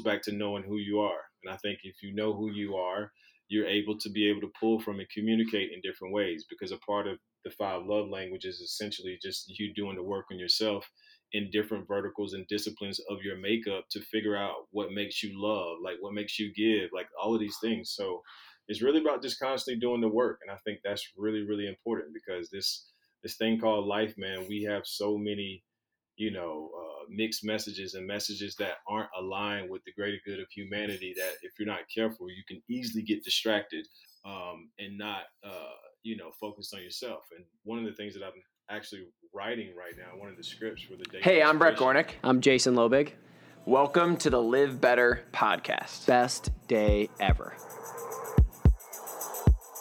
goes back to knowing who you are. And I think if you know who you are, you're able to be able to pull from and communicate in different ways because a part of the five love languages is essentially just you doing the work on yourself in different verticals and disciplines of your makeup to figure out what makes you love, like what makes you give, like all of these things. So it's really about just constantly doing the work. And I think that's really, really important because this this thing called life, man, we have so many, you know, uh, mixed messages and messages that aren't aligned with the greater good of humanity. That if you're not careful, you can easily get distracted um, and not, uh, you know, focus on yourself. And one of the things that I'm actually writing right now, one of the scripts for the day. Hey, I'm Brett Gornick. I'm Jason Lobig. Welcome to the Live Better podcast. Best day ever.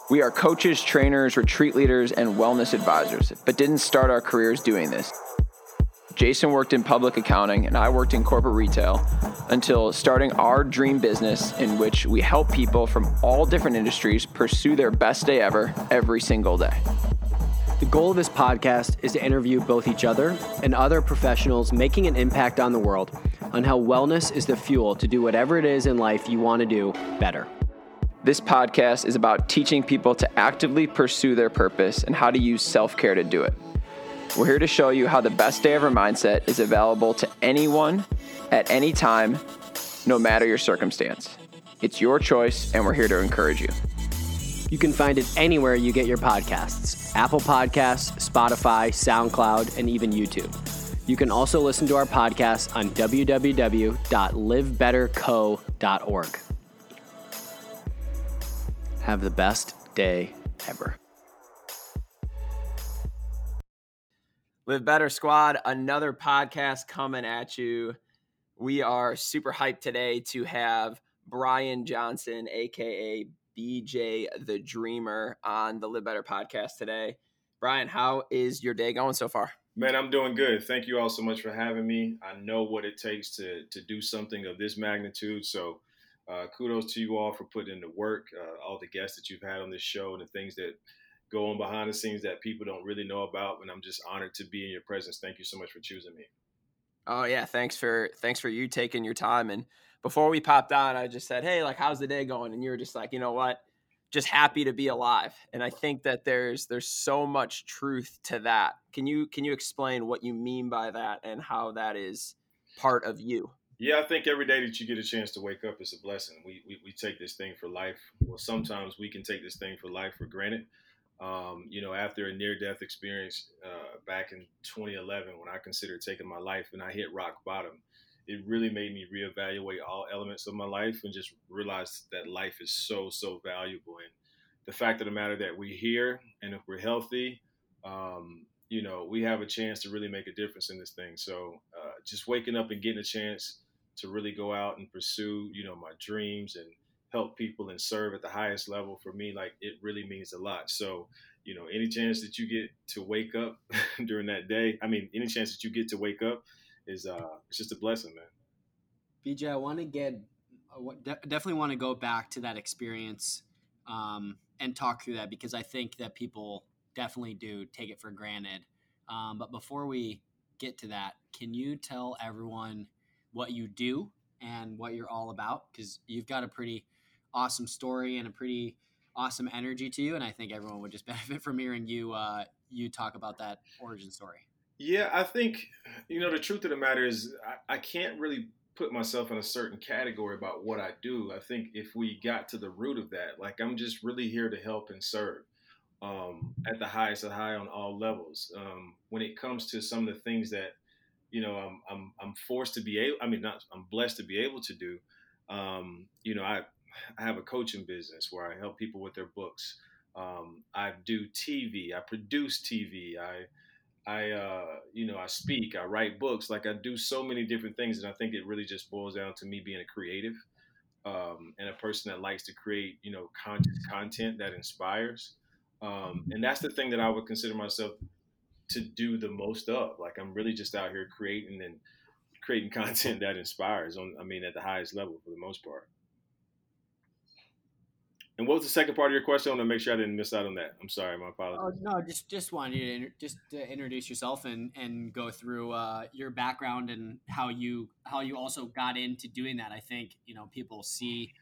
We are coaches, trainers, retreat leaders, and wellness advisors, but didn't start our careers doing this. Jason worked in public accounting, and I worked in corporate retail until starting our dream business, in which we help people from all different industries pursue their best day ever every single day. The goal of this podcast is to interview both each other and other professionals making an impact on the world on how wellness is the fuel to do whatever it is in life you want to do better. This podcast is about teaching people to actively pursue their purpose and how to use self care to do it. We're here to show you how the best day ever mindset is available to anyone at any time, no matter your circumstance. It's your choice, and we're here to encourage you. You can find it anywhere you get your podcasts Apple Podcasts, Spotify, SoundCloud, and even YouTube. You can also listen to our podcast on www.livebetterco.org. Have the best day ever. Live Better Squad, another podcast coming at you. We are super hyped today to have Brian Johnson, aka BJ the Dreamer, on the Live Better podcast today. Brian, how is your day going so far? Man, I'm doing good. Thank you all so much for having me. I know what it takes to to do something of this magnitude, so uh, kudos to you all for putting in the work, uh, all the guests that you've had on this show, and the things that go on behind the scenes that people don't really know about. And I'm just honored to be in your presence. Thank you so much for choosing me. Oh yeah, thanks for thanks for you taking your time. And before we popped on, I just said, "Hey, like, how's the day going?" And you were just like, "You know what? Just happy to be alive." And I think that there's there's so much truth to that. Can you can you explain what you mean by that and how that is part of you? Yeah, I think every day that you get a chance to wake up is a blessing. We, we, we take this thing for life. Well, sometimes we can take this thing for life for granted. Um, you know, after a near death experience uh, back in 2011, when I considered taking my life and I hit rock bottom, it really made me reevaluate all elements of my life and just realize that life is so, so valuable. And the fact of the matter that we're here and if we're healthy, um, you know, we have a chance to really make a difference in this thing. So uh, just waking up and getting a chance to really go out and pursue, you know, my dreams and help people and serve at the highest level for me, like it really means a lot. So, you know, any chance that you get to wake up during that day, I mean, any chance that you get to wake up is uh, it's just a blessing, man. BJ, I want to get, definitely want to go back to that experience um, and talk through that because I think that people definitely do take it for granted. Um, but before we get to that, can you tell everyone what you do and what you're all about? Because you've got a pretty awesome story and a pretty awesome energy to you, and I think everyone would just benefit from hearing you uh, you talk about that origin story. Yeah, I think you know the truth of the matter is I, I can't really put myself in a certain category about what I do. I think if we got to the root of that, like I'm just really here to help and serve um, at the highest of high on all levels. Um, when it comes to some of the things that you know I'm I'm, I'm forced to be able. I mean, not I'm blessed to be able to do. Um, you know, I I have a coaching business where I help people with their books. Um, I do TV. I produce TV. I I uh, you know I speak. I write books. Like I do so many different things, and I think it really just boils down to me being a creative um, and a person that likes to create you know conscious content that inspires. Um, and that's the thing that I would consider myself to do the most of. Like I'm really just out here creating and creating content that inspires. On I mean, at the highest level for the most part. And what was the second part of your question? I want to make sure I didn't miss out on that. I'm sorry, my apologies. Oh, no, just just wanted you to inter- just to introduce yourself and and go through uh, your background and how you how you also got into doing that. I think you know people see.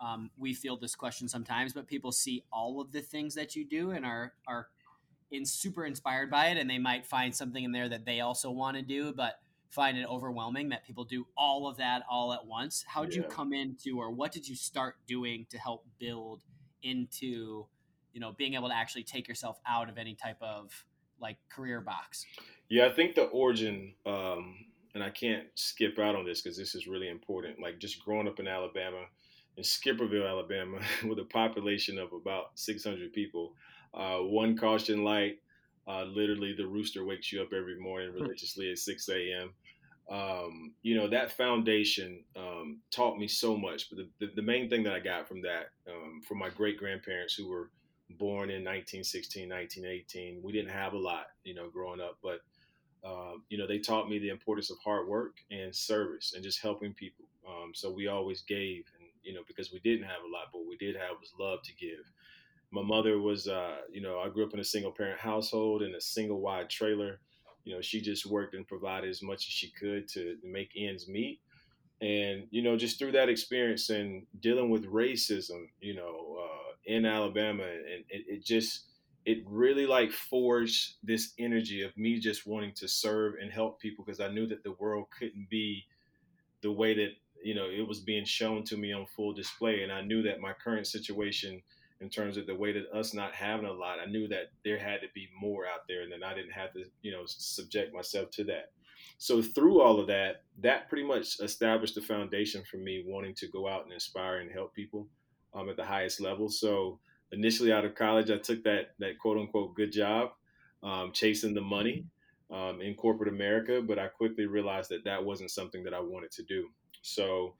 Um, we field this question sometimes, but people see all of the things that you do and are are in super inspired by it, and they might find something in there that they also want to do, but find it overwhelming that people do all of that all at once. How did yeah. you come into, or what did you start doing to help build into, you know, being able to actually take yourself out of any type of like career box? Yeah, I think the origin, um, and I can't skip out on this because this is really important. Like just growing up in Alabama, in Skipperville, Alabama, with a population of about 600 people, uh, one caution light, uh, literally, the rooster wakes you up every morning hmm. religiously at 6 a.m. Um, you know, that foundation um, taught me so much. But the, the, the, main thing that I got from that, um, from my great grandparents who were born in 1916, 1918, we didn't have a lot, you know, growing up. But, uh, you know, they taught me the importance of hard work and service and just helping people. Um, so we always gave, and, you know, because we didn't have a lot, but we did have was love to give my mother was, uh, you know, I grew up in a single parent household in a single wide trailer. You know, she just worked and provided as much as she could to make ends meet. And, you know, just through that experience and dealing with racism, you know, uh, in Alabama, and it, it just, it really like forged this energy of me just wanting to serve and help people because I knew that the world couldn't be the way that, you know, it was being shown to me on full display. And I knew that my current situation, in terms of the way that us not having a lot, I knew that there had to be more out there, and then I didn't have to, you know, subject myself to that. So through all of that, that pretty much established the foundation for me wanting to go out and inspire and help people um, at the highest level. So initially out of college, I took that that quote unquote good job, um, chasing the money um, in corporate America, but I quickly realized that that wasn't something that I wanted to do. So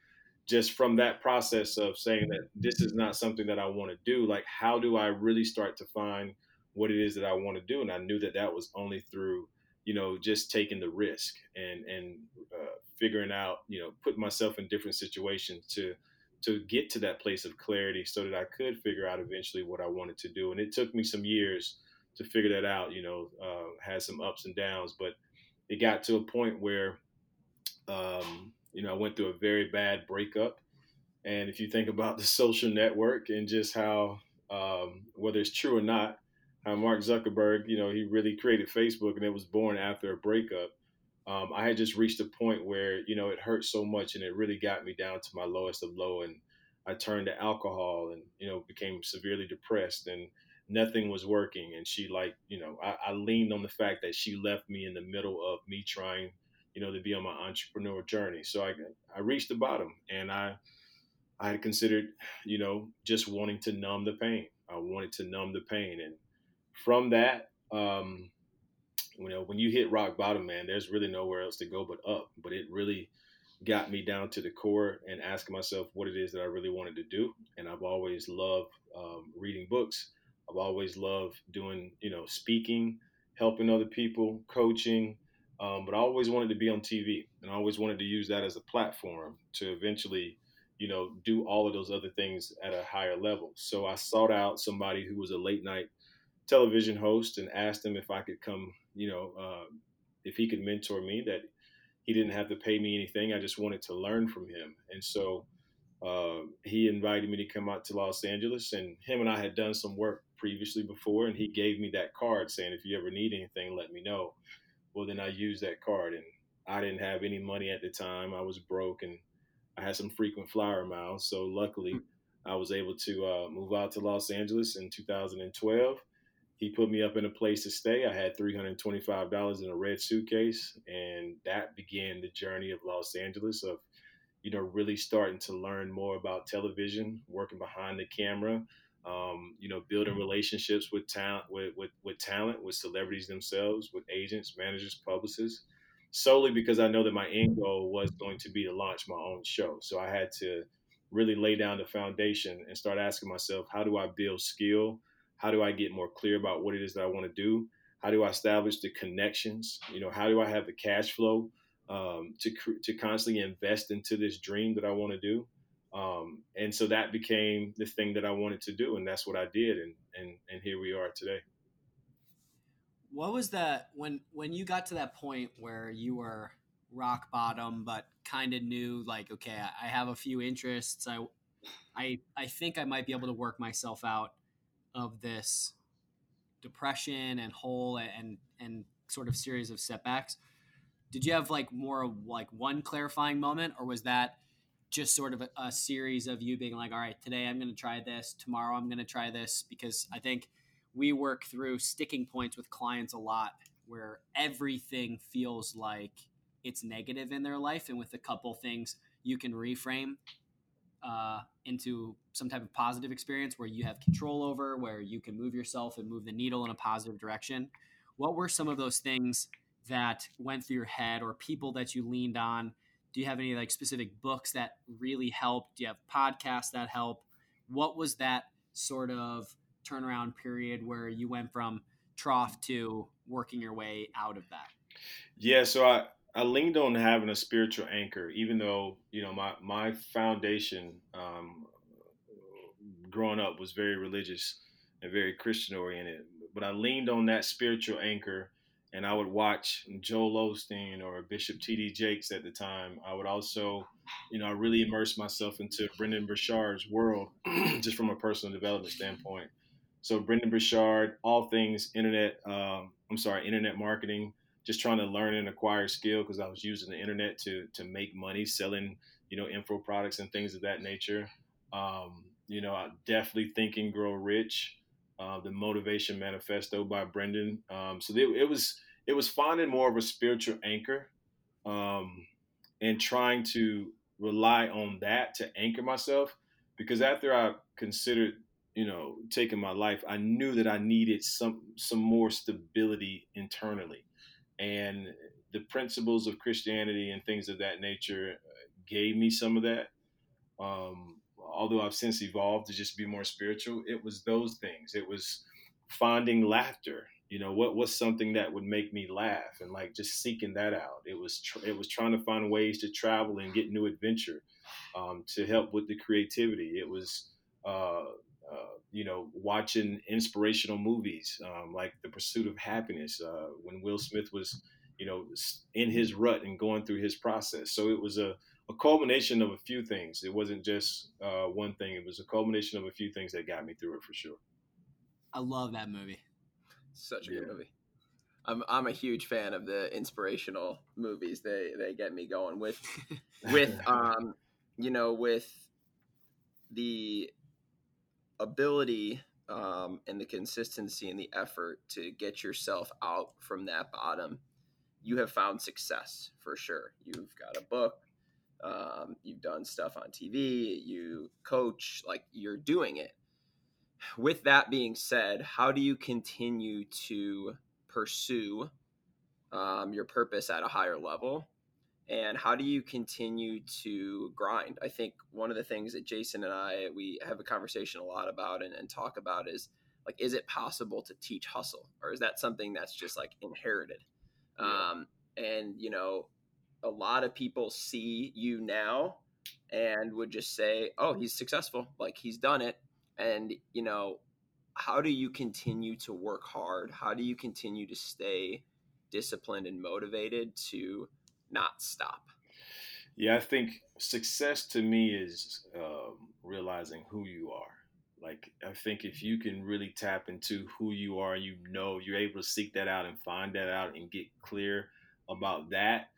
just from that process of saying that this is not something that I want to do, like how do I really start to find what it is that I want to do? And I knew that that was only through, you know, just taking the risk and and uh, figuring out, you know, putting myself in different situations to to get to that place of clarity, so that I could figure out eventually what I wanted to do. And it took me some years to figure that out. You know, uh, had some ups and downs, but it got to a point where um, you know, I went through a very bad breakup. And if you think about the social network and just how, um, whether it's true or not, how Mark Zuckerberg, you know, he really created Facebook and it was born after a breakup. Um, I had just reached a point where, you know, it hurt so much and it really got me down to my lowest of low. And I turned to alcohol and, you know, became severely depressed and nothing was working. And she, like, you know, I, I leaned on the fact that she left me in the middle of me trying you know, to be on my entrepreneur journey. So I, I reached the bottom and I, I had considered, you know, just wanting to numb the pain. I wanted to numb the pain. And from that, um, you know, when you hit rock bottom, man, there's really nowhere else to go but up. But it really got me down to the core and asking myself what it is that I really wanted to do. And I've always loved um, reading books. I've always loved doing, you know, speaking, helping other people, coaching, um, but I always wanted to be on TV, and I always wanted to use that as a platform to eventually, you know, do all of those other things at a higher level. So I sought out somebody who was a late night television host and asked him if I could come, you know, uh, if he could mentor me. That he didn't have to pay me anything. I just wanted to learn from him, and so uh, he invited me to come out to Los Angeles. And him and I had done some work previously before, and he gave me that card saying, "If you ever need anything, let me know." Well then I used that card and I didn't have any money at the time. I was broke and I had some frequent flyer miles. So luckily I was able to uh, move out to Los Angeles in 2012. He put me up in a place to stay. I had $325 in a red suitcase and that began the journey of Los Angeles of you know really starting to learn more about television, working behind the camera, um, you know, building mm-hmm. relationships with talent, with, with, with talent, with celebrities themselves, with agents, managers, publicists, solely because I know that my end goal was going to be to launch my own show. So I had to really lay down the foundation and start asking myself, how do I build skill? How do I get more clear about what it is that I want to do? How do I establish the connections? You know, how do I have the cash flow um, to to constantly invest into this dream that I want to do? Um, and so that became the thing that I wanted to do, and that's what I did, and and and here we are today. What was that when when you got to that point where you were rock bottom, but kind of knew like, okay, I have a few interests. I I I think I might be able to work myself out of this depression and hole and and sort of series of setbacks. Did you have like more like one clarifying moment, or was that just sort of a, a series of you being like, all right, today I'm going to try this, tomorrow I'm going to try this? Because I think we work through sticking points with clients a lot where everything feels like it's negative in their life, and with a couple things you can reframe uh, into some type of positive experience where you have control over, where you can move yourself and move the needle in a positive direction. What were some of those things that went through your head, or people that you leaned on? Do you have any like specific books that really helped? Do you have podcasts that help? What was that sort of turnaround period where you went from trough to working your way out of that? Yeah, so I I leaned on having a spiritual anchor, even though you know my my foundation um, growing up was very religious and very Christian oriented. But I leaned on that spiritual anchor, and I would watch Joel Osteen or Bishop T.D. Jakes at the time. I would also, you know, I really immerse myself into Brendon Burchard's world, just from a personal development standpoint. So Brendon Burchard, all things internet. Um, I'm sorry, internet marketing just trying to learn and acquire skill because I was using the internet to to make money selling you know info products and things of that nature. Um, you know, I definitely think and grow rich. Uh, the motivation manifesto by Brendon. Um, so it, it, was it was finding more of a spiritual anchor um, and trying to rely on that to anchor myself because after I considered you know taking my life, I knew that I needed some some more stability internally and the principles of Christianity and things of that nature uh, gave me some of that. Um, although I've since evolved to just be more spiritual, it was those things. It was finding laughter. You know, what was something that would make me laugh, and like just seeking that out. It was tr- it was trying to find ways to travel and get new adventure um, to help with the creativity. It was uh, uh, you know, watching inspirational movies um, like The Pursuit of Happiness uh, when Will Smith was, you know, in his rut and going through his process. So it was a, a culmination of a few things. It wasn't just uh, one thing. It was a culmination of a few things that got me through it for sure. I love that movie. Such a yeah. good movie. I'm I'm a huge fan of the inspirational movies. They they get me going with with um you know with the ability um, and the consistency and the effort to get yourself out from that bottom, you have found success for sure. You've got a book, um, you've done stuff on TV, you coach, like you're doing it. With that being said, how do you continue to pursue um, your purpose at a higher level? and how do you continue to grind i think one of the things that jason and i we have a conversation a lot about and, and, talk about is like is it possible to teach hustle or is that something that's just like inherited yeah. um, and you know a lot of people see you now and would just say oh he's successful like he's done it and you know how do you continue to work hard how do you continue to stay disciplined and motivated to not stop? Yeah, I think success to me is um, realizing who you are. Like, I think if you can really tap into who you are, you know, you're able to seek that out and find that out and get clear about that,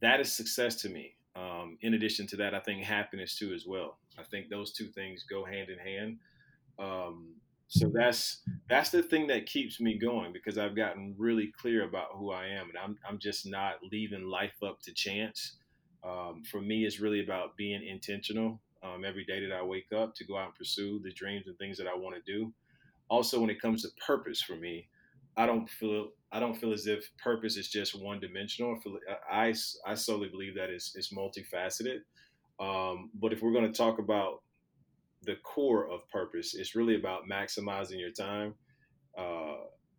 that is success to me. Um, in addition to that, I think happiness too, as well. I think those two things go hand in hand. Um, so that's that's the thing that keeps me going because I've gotten really clear about who I am, and I'm I'm just not leaving life up to chance. Um, for me, it's really about being intentional um, every day that I wake up to go out and pursue the dreams and things that I want to do. Also, when it comes to purpose for me, I don't feel I don't feel as if purpose is just one dimensional. I, I, I solely believe that it's, it's multifaceted. Um, but if we're going to talk about the core of purpose. It's really about maximizing your time uh,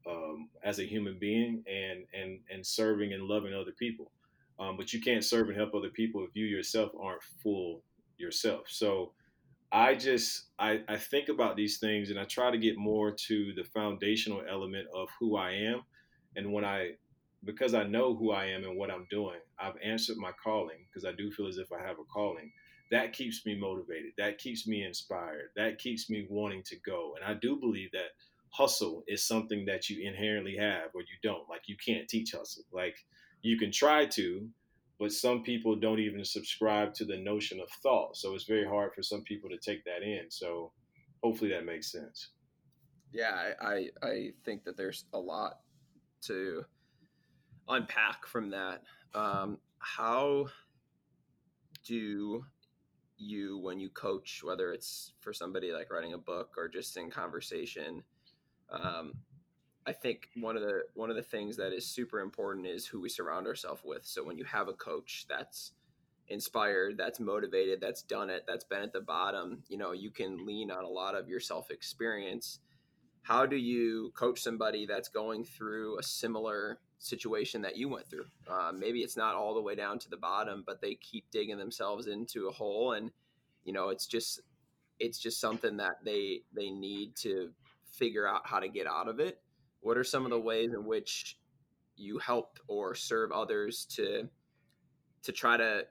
um, as a human being and and and serving and loving other people. Um, but you can't serve and help other people if you yourself aren't full yourself. So I just I, I think about these things and I try to get more to the foundational element of who I am. And when I because I know who I am and what I'm doing, I've answered my calling because I do feel as if I have a calling. That keeps me motivated. That keeps me inspired. That keeps me wanting to go. And I do believe that hustle is something that you inherently have or you don't. Like you can't teach hustle. Like you can try to, but some people don't even subscribe to the notion of thought. So it's very hard for some people to take that in. So hopefully that makes sense. Yeah, I, I, I think that there's a lot to unpack from that. Um, how do you, when you coach, whether it's for somebody like writing a book or just in conversation, um, I think one of the one of the things that is super important is who we surround ourselves with. So when you have a coach that's inspired, that's motivated, that's done it, that's been at the bottom, you know, you can lean on a lot of your self experience. How do you coach somebody that's going through a similar situation that you went through? Uh, maybe it's not all the way down to the bottom, but they keep digging themselves into a hole, and you know, it's just it's just something that they they need to figure out how to get out of it. What are some of the ways in which you help or serve others to to try to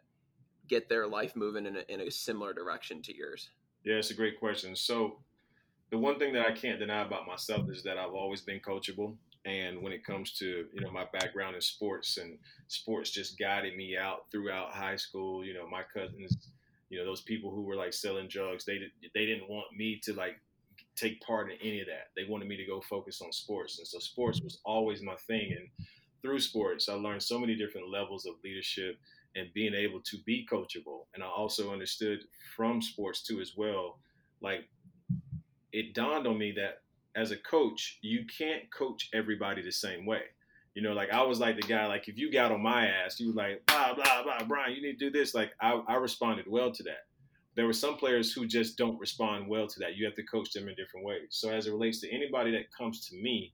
get their life moving in a, in a similar direction to yours? Yeah it's a great question. So the one thing that i can't deny about myself is that i've always been coachable and when it comes to you know my background in sports and sports just guided me out throughout high school you know my cousins you know those people who were like selling drugs they they didn't want me to like take part in any of that. They wanted me to go focus on sports. And so sports was always my thing. And through sports, I learned so many different levels of leadership and being able to be coachable. And I also understood from sports too as well, like it dawned on me that as a coach, you can't coach everybody the same way. You know, like I was like the guy, like if you got on my ass, you were like, blah, blah, blah, Brian, you need to do this. Like I, I responded well to that there were some players who just don't respond well to that. You have to coach them in different ways. So as it relates to anybody that comes to me,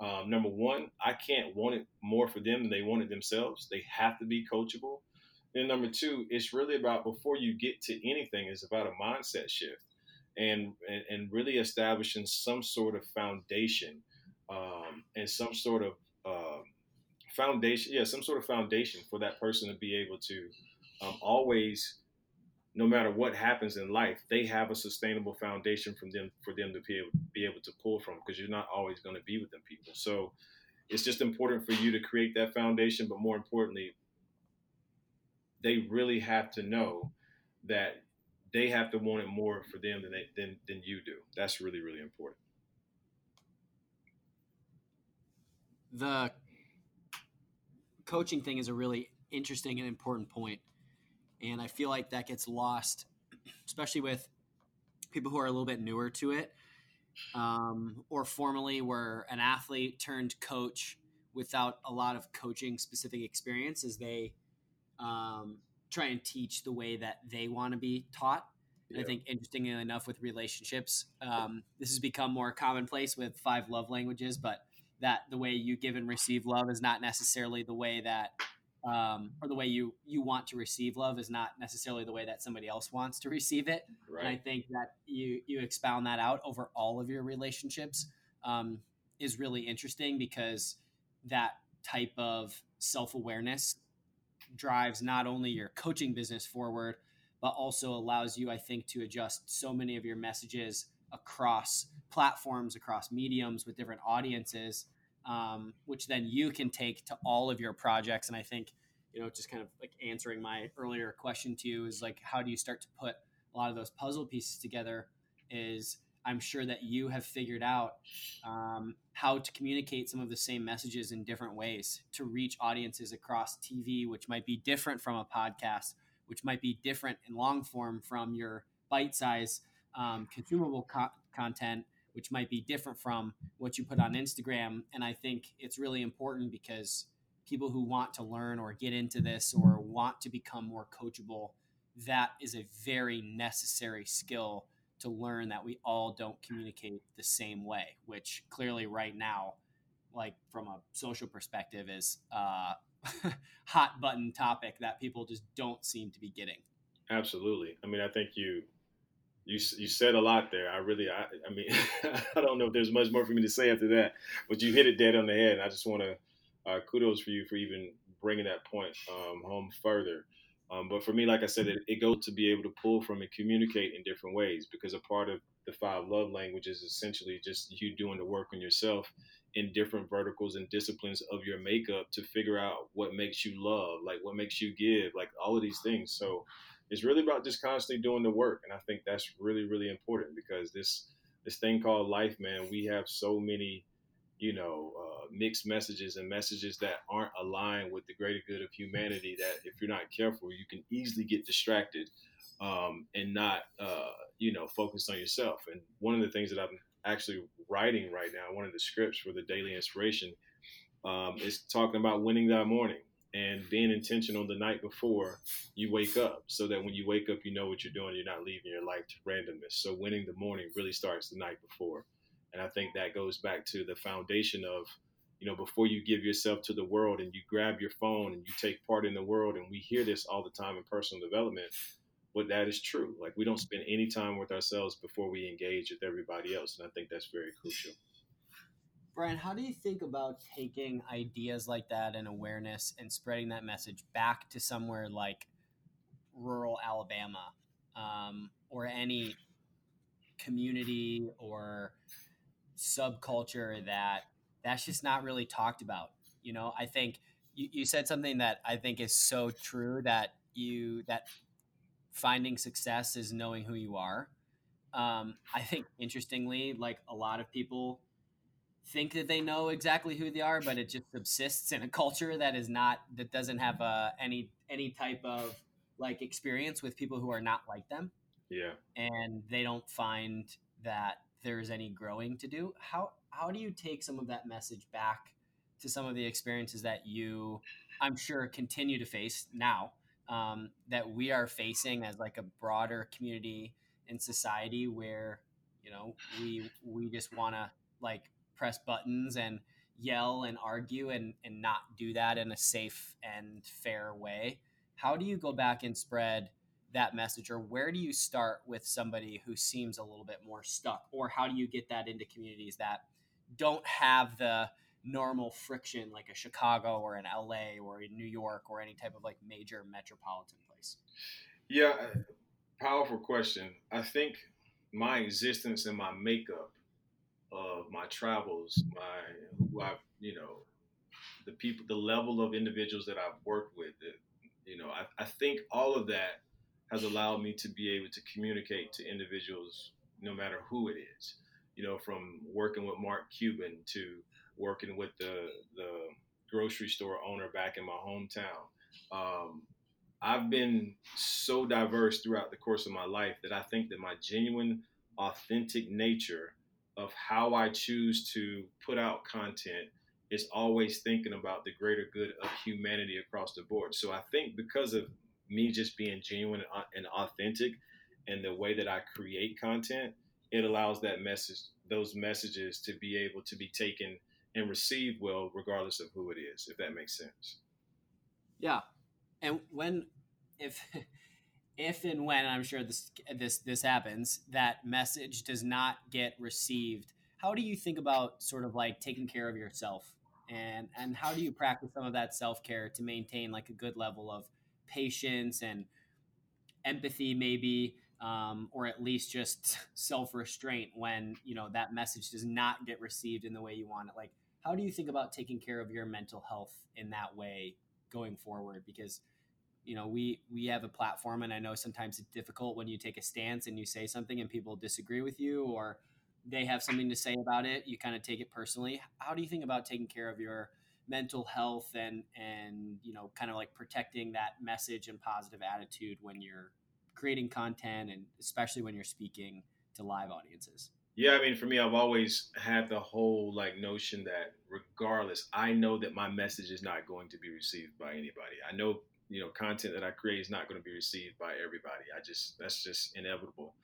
um, number one, I can't want it more for them than they want it themselves. They have to be coachable. And number two, it's really about before you get to anything, it's about a mindset shift and and, really establishing some sort of foundation um, and some sort of uh, foundation, yeah, some sort of foundation for that person to be able to um, always no matter what happens in life, they have a sustainable foundation from them for them to be able, be able to pull from because you're not always going to be with them people. So it's just important for you to create that foundation, but more importantly, they really have to know that they have to want it more for them than they, than than you do. That's really really important. The coaching thing is a really interesting and important point and I feel like that gets lost, especially with people who are a little bit newer to it, um, or formerly were an athlete turned coach without a lot of coaching specific experience as they um, try and teach the way that they want to be taught. Yeah. I think interestingly enough with relationships, um, this has become more commonplace with five love languages, but that the way you give and receive love is not necessarily the way that um, or the way you you want to receive love is not necessarily the way that somebody else wants to receive it. Right. And I think that you you expound that out over all of your relationships um, is really interesting because that type of self awareness drives not only your coaching business forward, but also allows you, I think, to adjust so many of your messages across platforms, across mediums with different audiences um, which then you can take to all of your projects. And I think, you know, just kind of like answering my earlier question to you is like, how do you start to put a lot of those puzzle pieces together? Is I'm sure that you have figured out um, how to communicate some of the same messages in different ways to reach audiences across TV, which might be different from a podcast, which might be different in long form from your bite size um, consumable co- content which might be different from what you put on Instagram. And I think it's really important because people who want to learn or get into this or want to become more coachable, that is a very necessary skill to learn that we all don't communicate the same way, which clearly right now, like from a social perspective, is a hot button topic that people just don't seem to be getting. Absolutely. I mean, I think you you you said a lot there. I really, I, I mean, I don't know if there's much more for me to say after that, but you hit it dead on the head. And I just want to uh, kudos for you for even bringing that point um, home further. Um, but for me, like I said, it, it goes to be able to pull from and communicate in different ways because a part of the five love languages is essentially just you doing the work on yourself in different verticals and disciplines of your makeup to figure out what makes you love, like what makes you give, like all of these things. So it's really about just constantly doing the work, and I think that's really really important because this this thing called life, man, we have so many, you know, uh, mixed messages and messages that aren't aligned with the greater good of humanity. That if you're not careful, you can easily get distracted um, and not, uh, you know, focus on yourself. And one of the things that I'm actually writing right now, one of the scripts for the daily inspiration, um, is talking about winning that morning and being intentional the night before you wake up so that when you wake up you know what you're doing you're not leaving your life to randomness so winning the morning really starts the night before and i think that goes back to the foundation of you know before you give yourself to the world and you grab your phone and you take part in the world and we hear this all the time in personal development but that is true. Like we don't spend any time with ourselves before we engage with everybody else and i think that's very crucial. Brian, how do you think about taking ideas like that and awareness and spreading that message back to somewhere like rural Alabama um, or any community or subculture that that's just not really talked about? You know, I think you, you said something that I think is so true that you that finding success is knowing who you are. Um, I think interestingly, like a lot of people think that they know exactly who they are, but it just subsists in a culture that is not that doesn't have uh, any any type of like experience with people who are not like them. Yeah, and they don't find that there's any growing to do. How how do you take some of that message back to some of the experiences that you, I'm sure, continue to face now um, that we are facing as like a broader community in society where you know we we just want to like press buttons and yell and argue and, and not do that in a safe and fair way. How do you go back and spread that message, or where do you start with somebody who seems a little bit more stuck, or how do you get that into communities that don't have the normal friction like a Chicago or an LA or a New York or any type of like major metropolitan place? Yeah, uh, powerful question. I think my existence and my makeup of my travels, my who I've you know the people, the level of individuals that I've worked with. That, you know, I, I think all of that has allowed me to be able to communicate to individuals, no matter who it is. You know, from working with Mark Cuban to working with the the grocery store owner back in my hometown. Um, I've been so diverse throughout the course of my life that I think that my genuine, authentic nature of how I choose to put out content is always thinking about the greater good of humanity across the board. So I think because of me just being genuine and authentic and the way that I create content, it allows that message, those messages to be able to be taken and received well, regardless of who it is, if that makes sense. Yeah. And when, if, if and when I'm sure this this this happens, that message does not get received. How do you think about sort of like taking care of yourself, and and how do you practice some of that self care to maintain like a good level of patience and empathy, maybe, um, or at least just self restraint when you know that message does not get received in the way you want it. Like, how do you think about taking care of your mental health in that way going forward? Because you know we we have a platform and i know sometimes it's difficult when you take a stance and you say something and people disagree with you or they have something to say about it you kind of take it personally how do you think about taking care of your mental health and and you know kind of like protecting that message and positive attitude when you're creating content and especially when you're speaking to live audiences yeah i mean for me i've always had the whole like notion that regardless i know that my message is not going to be received by anybody i know you know content that I create is not going to be received by everybody. I just that's just inevitable.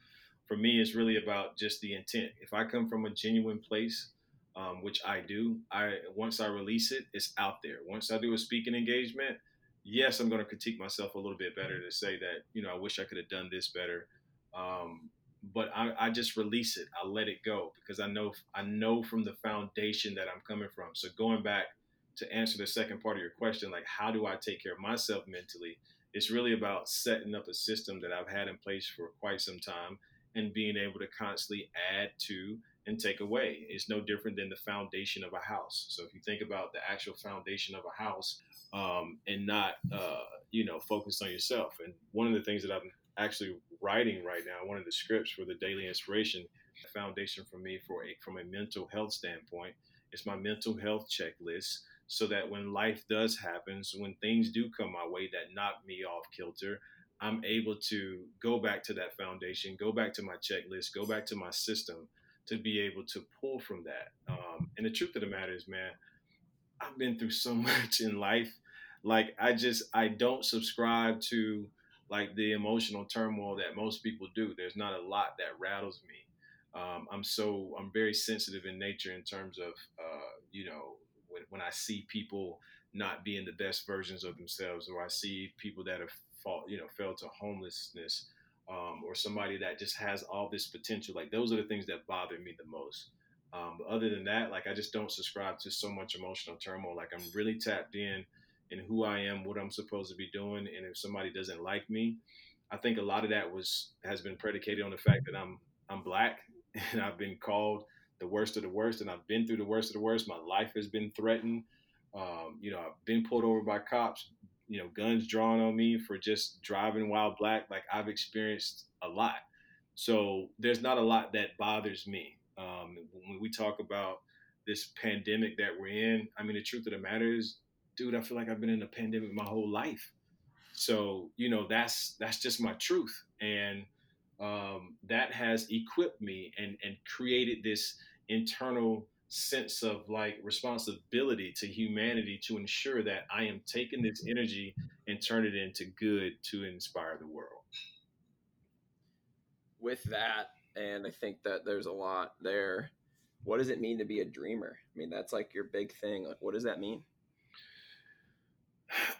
For me, it's really about just the intent. If I come from a genuine place, um, which I do, I once I release it, it's out there. Once I do a speaking engagement, yes, I'm going to critique myself a little bit better to say that, you know, I wish I could have done this better. Um, but I, I, just release it. I let it go because I know I know from the foundation that I'm coming from. So going back to answer the second part of your question, like how do I take care of myself mentally? It's really about setting up a system that I've had in place for quite some time and being able to constantly add to and take away. It's no different than the foundation of a house. So if you think about the actual foundation of a house um, and not, uh, you know, focus on yourself. And one of the things that I'm actually writing right now, one of the scripts for the daily inspiration, foundation for me for a, from a mental health standpoint, is my mental health checklist so that when life does happen, so when things do come my way that knock me off kilter, I'm able to go back to that foundation, go back to my checklist, go back to my system to be able to pull from that. Um, and the truth of the matter is, man, I've been through so much in life. Like I just I don't subscribe to like the emotional turmoil that most people do. There's not a lot that rattles me. Um, I'm so I'm very sensitive in nature in terms of uh, you know when, when I see people not being the best versions of themselves, or I see people that have fall, you know, fell to homelessness, um, or somebody that just has all this potential. Like those are the things that bother me the most. Um, but other than that, like I just don't subscribe to so much emotional turmoil. Like I'm really tapped in in who I am, what I'm supposed to be doing, and if somebody doesn't like me, I think a lot of that was has been predicated on the fact that I'm I'm black and I've been called the worst of the worst, and I've been through the worst of the worst. My life has been threatened. Um, you know, I've been pulled over by cops. You know, guns drawn on me for just driving while black. Like I've experienced a lot. So there's not a lot that bothers me. Um, when we talk about this pandemic that we're in, I mean, the truth of the matter is, dude, I feel like I've been in a pandemic my whole life. So you know, that's that's just my truth, and um, that has equipped me and and created this internal sense of like responsibility to humanity to ensure that I am taking this mm-hmm. energy and turn it into good to inspire the world. With that, and I think that there's a lot there. What does it mean to be a dreamer? I mean, that's like your big thing. Like, what does that mean?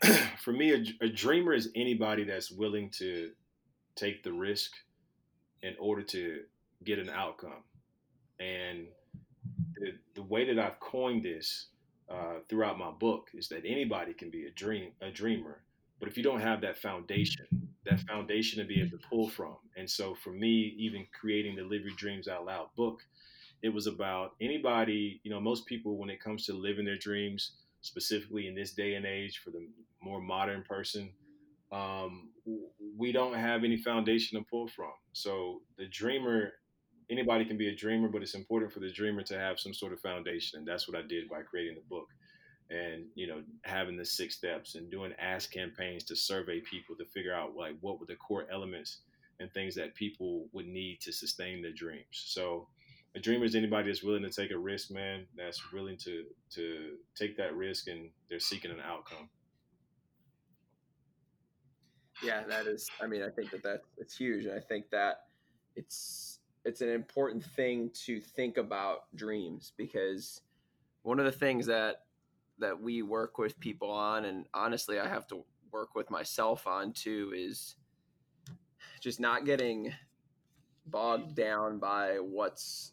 For me, a, a dreamer is anybody that's willing to take the risk in order to get an outcome. And the, the way that I've coined this uh, throughout my book is that anybody can be a dream a dreamer, but if you don't have that foundation, that foundation to be able to pull from. And so for me, even creating the Live Your Dreams Out Loud book, it was about anybody, you know, most people when it comes to living their dreams, specifically in this day and age for the more modern person, um, we don't have any foundation to pull from. So the dreamer, anybody can be a dreamer, but it's important for the dreamer to have some sort of foundation, and that's what I did by creating the book. And you know, having the six steps and doing ask campaigns to survey people to figure out like what were the core elements and things that people would need to sustain their dreams. So a dreamer is anybody that's willing to take a risk, man. That's willing to to take that risk, and they're seeking an outcome. Yeah, that is. I mean, I think that that it's huge, and I think that it's it's an important thing to think about dreams because one of the things that that we work with people on, and honestly, I have to work with myself on too, is just not getting bogged down by what's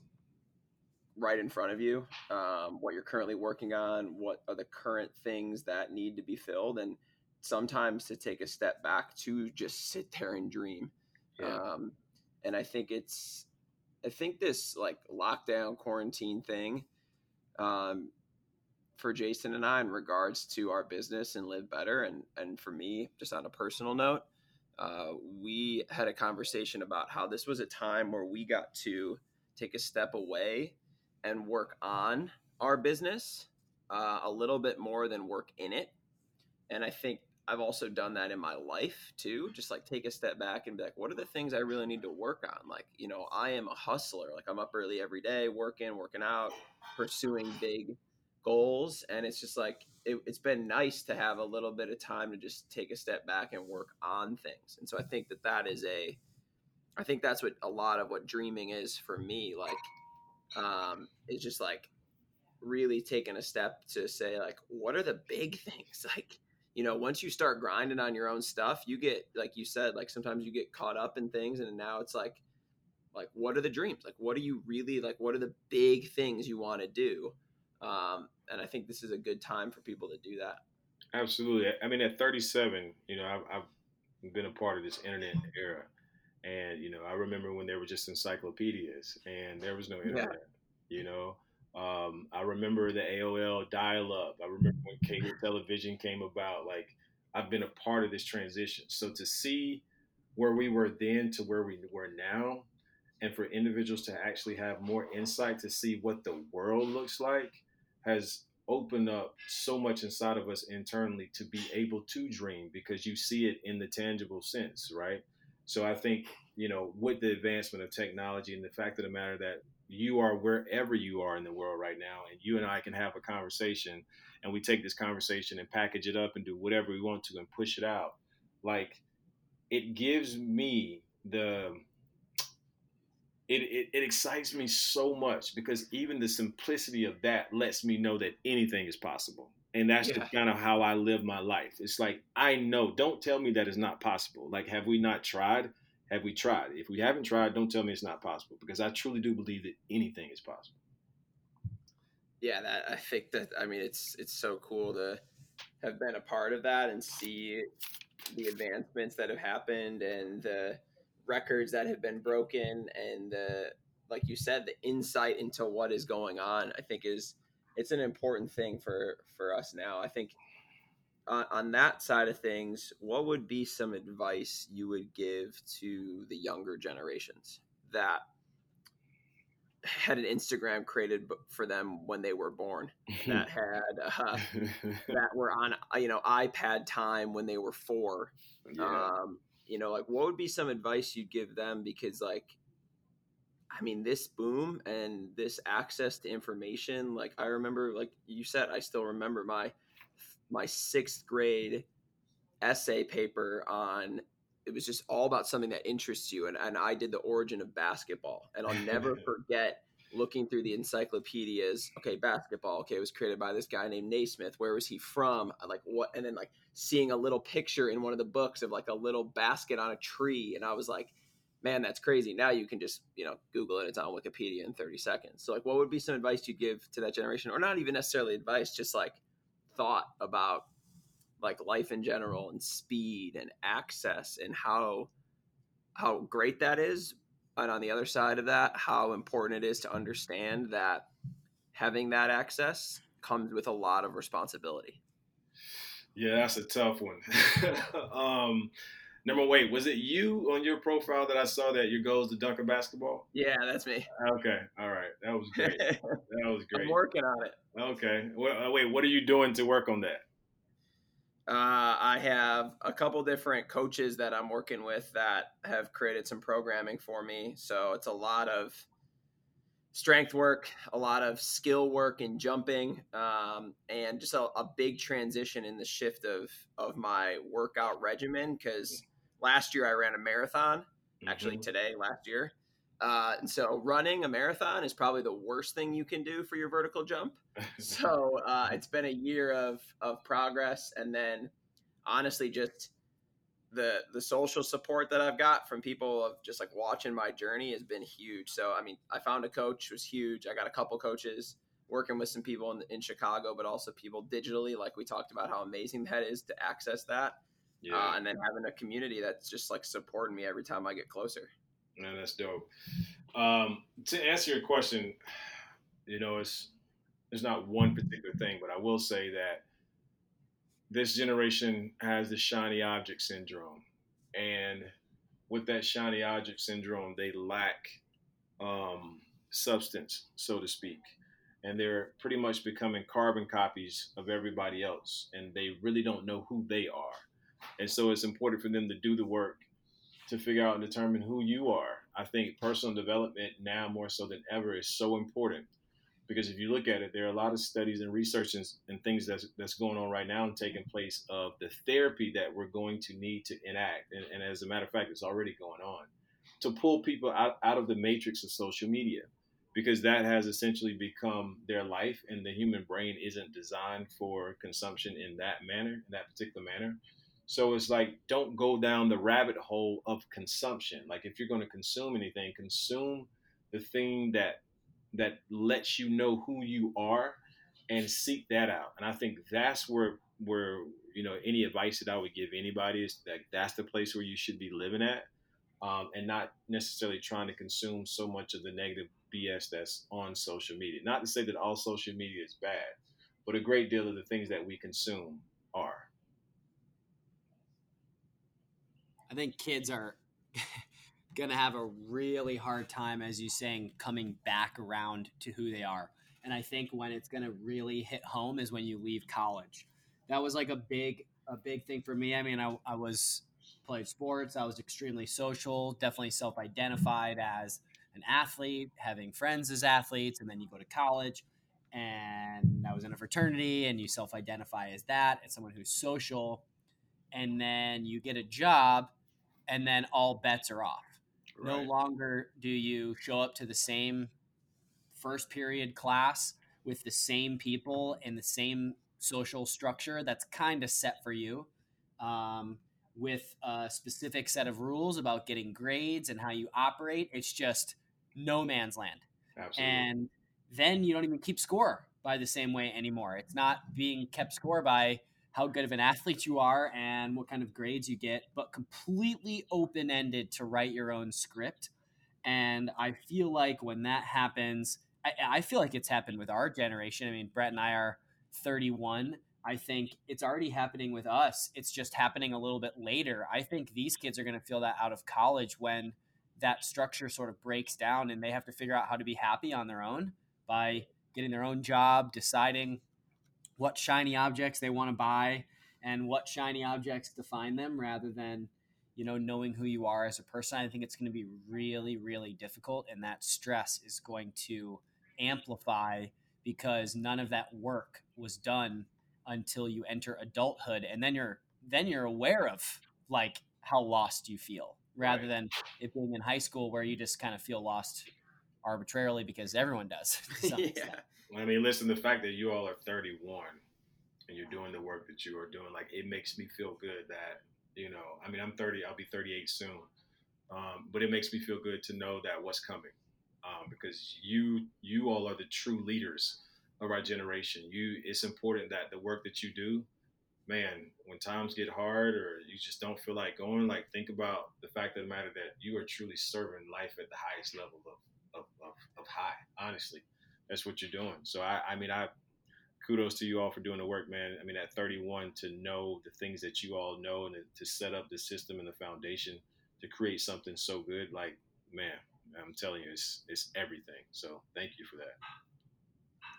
right in front of you, um, what you're currently working on, what are the current things that need to be filled, and sometimes to take a step back to just sit there and dream. Yeah. Um, and I think it's, I think this like lockdown quarantine thing, um, for Jason and I in regards to our business and live better, and and for me, just on a personal note, uh, we had a conversation about how this was a time where we got to take a step away and work on our business uh, a little bit more than work in it. And I think I've also done that in my life too. Just like take a step back and be like, what are the things I really need to work on? Like, you know, I am a hustler. Like I'm up early every day, working, working out, pursuing big goals. And it's just like, it, it's been nice to have a little bit of time to just take a step back and work on things. And so I think that that is a, I think that's what a lot of what dreaming is for me. Like, um, it's just like really taking a step to say like, what are the big things? Like, you know, once you start grinding on your own stuff, you get like you said, like sometimes you get caught up in things, and now it's like, like what are the dreams? Like what are you really like? What are the big things you want to do? Um, and I think this is a good time for people to do that. Absolutely. I mean, at 37, you know, I've, I've been a part of this internet era, and you know, I remember when there were just encyclopedias and there was no internet. Yeah. You know, um, I remember the AOL dial-up. I remember when cable television came about. Like, I've been a part of this transition. So to see where we were then to where we were now, and for individuals to actually have more insight to see what the world looks like, has opened up so much inside of us internally to be able to dream because you see it in the tangible sense, right? So I think, you know, with the advancement of technology and the fact of the matter that you are wherever you are in the world right now, and you and I can have a conversation, and we take this conversation and package it up and do whatever we want to and push it out. Like, it gives me the it, it, it, excites me so much because even the simplicity of that lets me know that anything is possible. And that's yeah. kind of how I live my life. It's like, I know, don't tell me that it's not possible. Like, have we not tried? Have we tried? If we haven't tried, don't tell me it's not possible because I truly do believe that anything is possible. Yeah, that I think that I mean it's it's so cool to have been a part of that and see the advancements that have happened and the records that have been broken and the like you said the insight into what is going on i think is it's an important thing for for us now i think on, on that side of things what would be some advice you would give to the younger generations that had an Instagram created for them when they were born that had uh, that were on you know iPad time when they were four. Yeah. Um, you know like what would be some advice you'd give them because like i mean this boom and this access to information like i remember like you said i still remember my my sixth grade essay paper on it was just all about something that interests you and, and i did the origin of basketball and i'll never forget looking through the encyclopedias. Okay, basketball. Okay, it was created by this guy named Naismith. Where was he from? Like what? And then like seeing a little picture in one of the books of like a little basket on a tree, and I was like, man, that's crazy. Now you can just you know Google it. It's on Wikipedia in 30 seconds. So like, what would be some advice you give to that generation, or not even necessarily advice, just like thought about like life in general and speed and access and how how great that is and on the other side of that, how important it is to understand that having that access comes with a lot of responsibility. Yeah, that's a tough one. um, number wait, was it you on your profile that I saw that your goal is to dunk a basketball? Yeah, that's me. Okay, all right, that was great. that was great. I'm working on it. Okay, well, wait, what are you doing to work on that? Uh, I have a couple different coaches that I'm working with that have created some programming for me. So it's a lot of strength work, a lot of skill work in jumping, um, and just a, a, big transition in the shift of of my workout regimen. Because last year I ran a marathon, actually mm-hmm. today last year, uh, and so running a marathon is probably the worst thing you can do for your vertical jump. so uh, it's been a year of of progress, and then honestly, just the the social support that I've got from people of just like watching my journey has been huge. So I mean, I found a coach was huge. I got a couple coaches working with some people in, in Chicago, but also people digitally, like we talked about how amazing that is to access that. Yeah. Uh, and then having a community that's just like supporting me every time I get closer. Man, that's dope. Um, to answer your question, you know, it's there's not one particular thing, but I will say that this generation has the shiny object syndrome, and with that shiny object syndrome, they lack um, substance, so to speak, and they're pretty much becoming carbon copies of everybody else, and they really don't know who they are. And so it's important for them to do the work to figure out and determine who you are. I think personal development now more so than ever is so important because if you look at it, there are a lot of studies and research and, and things that's, that's going on right now and taking place of the therapy that we're going to need to enact. And, and as a matter of fact, it's already going on to pull people out, out of the matrix of social media. because that has essentially become their life and the human brain isn't designed for consumption in that manner in that particular manner so it's like don't go down the rabbit hole of consumption like if you're going to consume anything consume the thing that that lets you know who you are and seek that out and i think that's where where you know any advice that i would give anybody is that that's the place where you should be living at um, and not necessarily trying to consume so much of the negative BS that's on social media. Not to say that all social media is bad, but a great deal of the things that we consume are. I think kids are going to have a really hard time, as you saying, coming back around to who they are. And I think when it's going to really hit home is when you leave college. That was like a big, a big thing for me. I mean, I, I was played sports. I was extremely social, definitely self-identified as an athlete, having friends as athletes, and then you go to college and I was in a fraternity and you self identify as that, as someone who's social, and then you get a job and then all bets are off. Right. No longer do you show up to the same first period class with the same people and the same social structure that's kind of set for you. Um, with a specific set of rules about getting grades and how you operate. It's just no man's land. Absolutely. And then you don't even keep score by the same way anymore. It's not being kept score by how good of an athlete you are and what kind of grades you get, but completely open ended to write your own script. And I feel like when that happens, I, I, feel like it's happened with our generation. I mean, Brett and I are 31. I think it's already happening with us. It's just happening a little bit later. I think these kids are going to feel that out of college when that structure sort of breaks down and they have to figure out how to be happy on their own by getting their own job, deciding what shiny objects they want to buy and what shiny objects define them rather than you know knowing who you are as a person i think it's going to be really really difficult and that stress is going to amplify because none of that work was done until you enter adulthood and then you're then you're aware of like how lost you feel rather right. than it being in high school where you just kind of feel lost arbitrarily because everyone does. yeah. I mean, listen, the fact that you all are 31 and you're doing the work that you are doing, like it makes me feel good that, you know, I mean, I'm 30, I'll be 38 soon. Um, but it makes me feel good to know that what's coming um, because you, you all are the true leaders of our generation. You, it's important that the work that you do man, when times get hard or you just don't feel like going, like think about the fact of the matter that you are truly serving life at the highest level of, of, of, of high. Honestly, that's what you're doing. So I, I mean, I kudos to you all for doing the work, man. I mean, at 31, to know the things that you all know and to set up the system and the foundation to create something so good, like, man, I'm telling you, it's, it's everything. So thank you for that.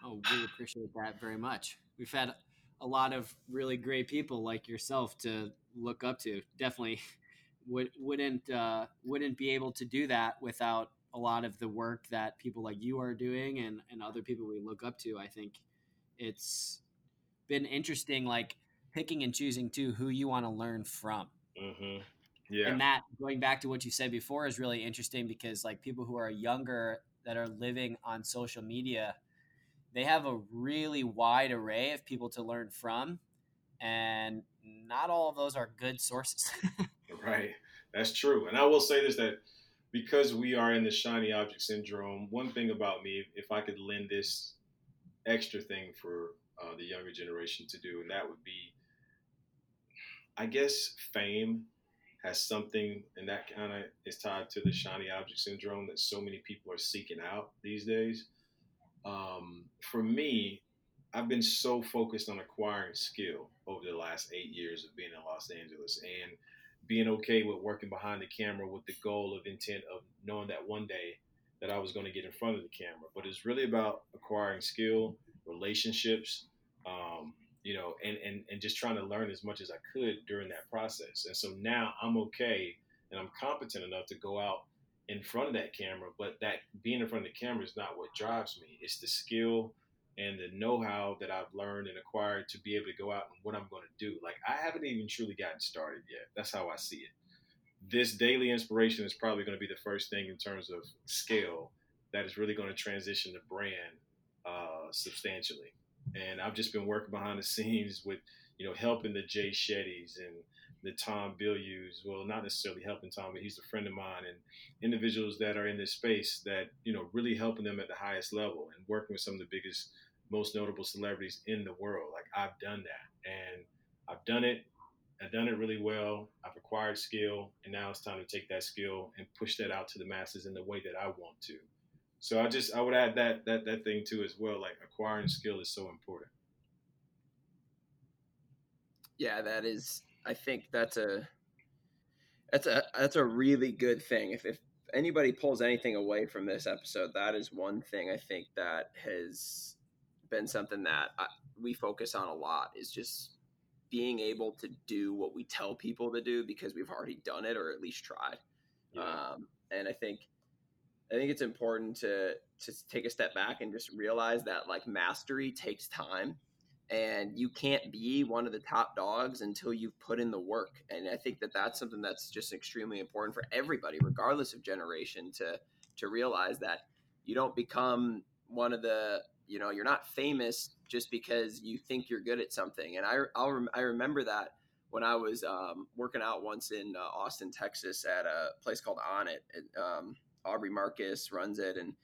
Oh, we appreciate that very much. We've had a lot of really great people like yourself to look up to. Definitely would wouldn't uh, wouldn't be able to do that without a lot of the work that people like you are doing and, and other people we look up to. I think it's been interesting, like picking and choosing too who you want to learn from. Mm-hmm. Yeah. And that going back to what you said before is really interesting because like people who are younger that are living on social media they have a really wide array of people to learn from, and not all of those are good sources. right, that's true. And I will say this that because we are in the shiny object syndrome, one thing about me, if I could lend this extra thing for uh, the younger generation to do, and that would be, I guess, fame has something, and that kind of is tied to the shiny object syndrome that so many people are seeking out these days. Um, for me, I've been so focused on acquiring skill over the last eight years of being in Los Angeles and being okay with working behind the camera with the goal of intent of knowing that one day that I was going to get in front of the camera. But it's really about acquiring skill, relationships, um, you know, and, and, and just trying to learn as much as I could during that process. And so now I'm okay and I'm competent enough to go out in front of that camera, but that being in front of the camera is not what drives me. It's the skill and the know-how that I've learned and acquired to be able to go out and what I'm going to do. Like I haven't even truly gotten started yet. That's how I see it. This daily inspiration is probably going to be the first thing in terms of scale, that is really going to transition the brand uh, substantially. And I've just been working behind the scenes with, you know, helping the Jay Shettys and the Tom Bilyeu's. Well, not necessarily helping Tom, but he's a friend of mine, and individuals that are in this space that you know really helping them at the highest level and working with some of the biggest, most notable celebrities in the world. Like I've done that, and I've done it. I've done it really well. I've acquired skill, and now it's time to take that skill and push that out to the masses in the way that I want to. So I just I would add that that that thing too as well. Like acquiring skill is so important. Yeah, that is. I think that's a that's a that's a really good thing. If if anybody pulls anything away from this episode, that is one thing I think that has been something that I, we focus on a lot. Is just being able to do what we tell people to do because we've already done it or at least tried. Yeah. Um, and I think I think it's important to to take a step back and just realize that like mastery takes time and you can't be one of the top dogs until you've put in the work and i think that that's something that's just extremely important for everybody regardless of generation to to realize that you don't become one of the you know you're not famous just because you think you're good at something and i I'll, i remember that when i was um, working out once in uh, austin texas at a place called Onnit um, aubrey marcus runs it and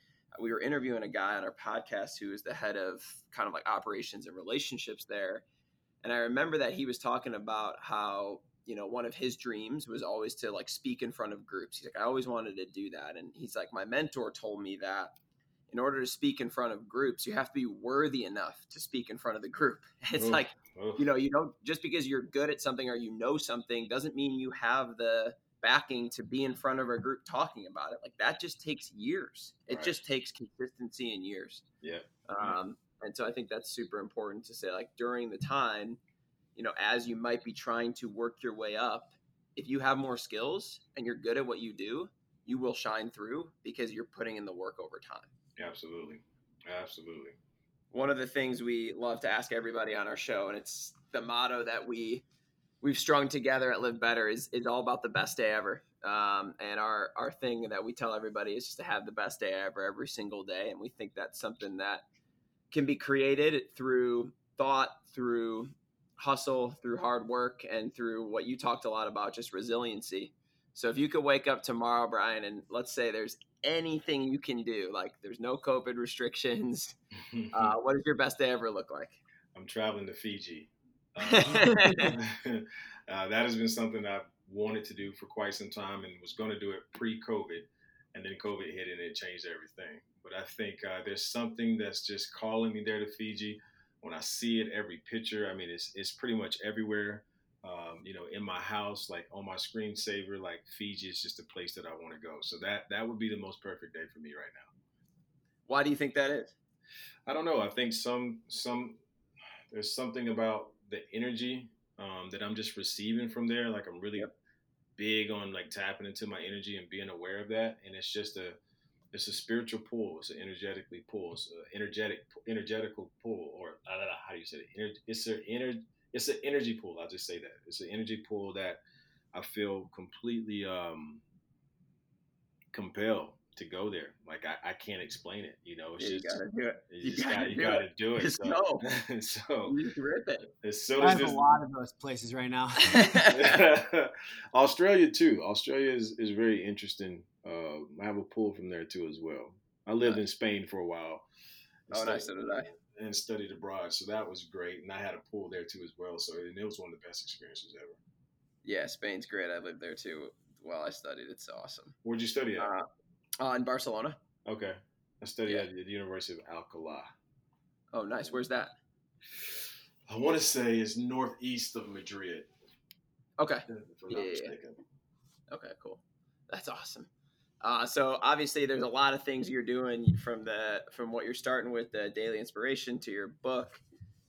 we were interviewing a guy on our podcast who is the head of kind of like operations and relationships there. And I remember that he was talking about how, you know, one of his dreams was always to like speak in front of groups. He's like, I always wanted to do that. And he's like, my mentor told me that in order to speak in front of groups, you have to be worthy enough to speak in front of the group. It's oof, like, oof. you know, you don't just because you're good at something or you know something doesn't mean you have the backing to be in front of a group talking about it. Like that just takes years. It right. just takes consistency and years. Yeah. Um, and so I think that's super important to say, like during the time, you know, as you might be trying to work your way up, if you have more skills and you're good at what you do, you will shine through because you're putting in the work over time. Absolutely. Absolutely. One of the things we love to ask everybody on our show, and it's the motto that we we've strung together at Live Better is is all about the best day ever. Um, and our our thing that we tell everybody is just to have the best day ever every single day. And we think that's something that can be created through thought, through hustle, through hard work, and through what you talked a lot about, just resiliency. So if you could wake up tomorrow, Brian, and let's say there's anything you can do, like there's no COVID restrictions, uh, what does your best day ever look like? I'm traveling to Fiji. uh, that has been something I've wanted to do for quite some time and was going to do it pre-COVID, and then COVID hit and it changed everything. But I think uh, there's something that's just calling me there to Fiji. When I see it, every picture, I mean, it's it's pretty much everywhere. Um, you know, in my house, like on my screensaver, like Fiji is just a place that I want to go. So that that would be the most perfect day for me right now. Why do you think that is? I don't know. I think some some there's something about the energy um, that I'm just receiving from there. Like I'm really yep. big on like tapping into my energy and being aware of that. And it's just a it's a spiritual pull. It's an energetically pull. It's an energetic energetical pull, or how do you say it? It's an ener, it's an energy pull. I'll just say that it's an energy pull that I feel completely um, compelled to go there. Like I, I can't explain it. You know, it's yeah, just you gotta do it. You, you gotta, you gotta do it. Just so, go. so you rip it. As soon I as have this, a lot of those places right now. Australia too. Australia is, is very interesting. Uh, I have a pool from there too as well. I lived nice. in Spain for a while. Oh, nice. So did I. And studied abroad, so that was great. And I had a pool there too as well. So and it was one of the best experiences ever. Yeah, Spain's great. I lived there too while I studied. It's awesome. Where'd you study at? Uh, uh, in Barcelona. Okay. I studied yeah. at the University of Alcalá. Oh, nice. Where's that? I want to say it's northeast of Madrid. Okay. Yeah, Okay, cool. That's awesome. Uh, so obviously, there's a lot of things you're doing from the from what you're starting with the daily inspiration to your book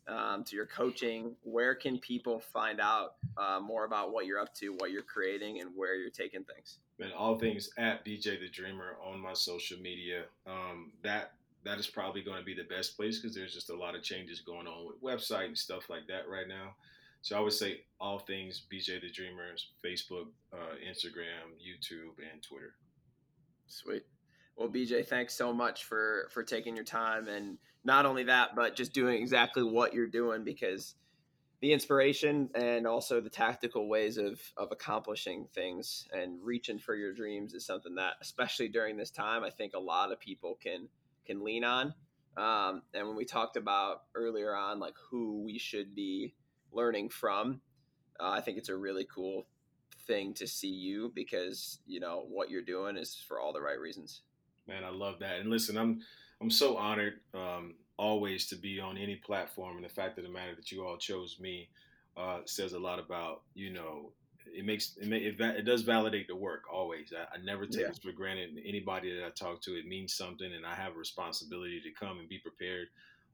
um, to your coaching. Where can people find out uh, more about what you're up to, what you're creating, and where you're taking things? And all things at BJ the Dreamer on my social media. Um, that that is probably going to be the best place because there's just a lot of changes going on with website and stuff like that right now. So I would say all things BJ the Dreamers, Facebook, uh, Instagram, YouTube, and Twitter. Sweet. Well, BJ, thanks so much for for taking your time and not only that, but just doing exactly what you're doing because the inspiration and also the tactical ways of of accomplishing things and reaching for your dreams is something that, especially during this time, I think a lot of people can can lean on. Um, and when we talked about earlier on, like who we should be learning from, uh, I think it's a really cool thing to see you because you know what you're doing is for all the right reasons. Man, I love that. And listen, I'm I'm so honored um, always to be on any platform, and the fact of the matter that you all chose me uh, says a lot about you know it makes it, may, it, it does validate the work always. I, I never take yeah. this for granted. Anybody that I talk to, it means something, and I have a responsibility to come and be prepared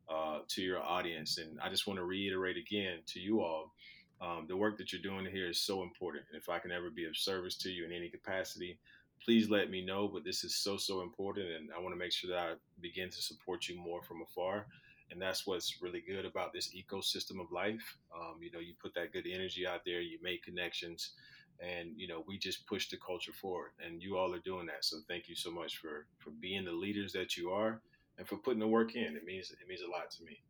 uh, to your audience. And I just want to reiterate again to you all um, the work that you're doing here is so important. And if I can ever be of service to you in any capacity, please let me know. But this is so, so important. And I want to make sure that I begin to support you more from afar. And that's what's really good about this ecosystem of life. Um, you know, you put that good energy out there, you make connections, and you know, we just push the culture forward. And you all are doing that. So thank you so much for for being the leaders that you are and for putting the work in. It means it means a lot to me.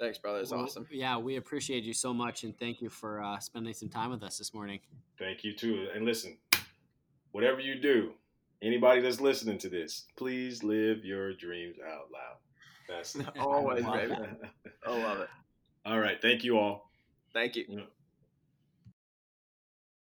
Thanks, brother. It's well, awesome. Yeah, we appreciate you so much, and thank you for uh, spending some time with us this morning. Thank you too. And listen, whatever you do, anybody that's listening to this, please live your dreams out loud. That's always, baby. I love it. All right. Thank you all. Thank you.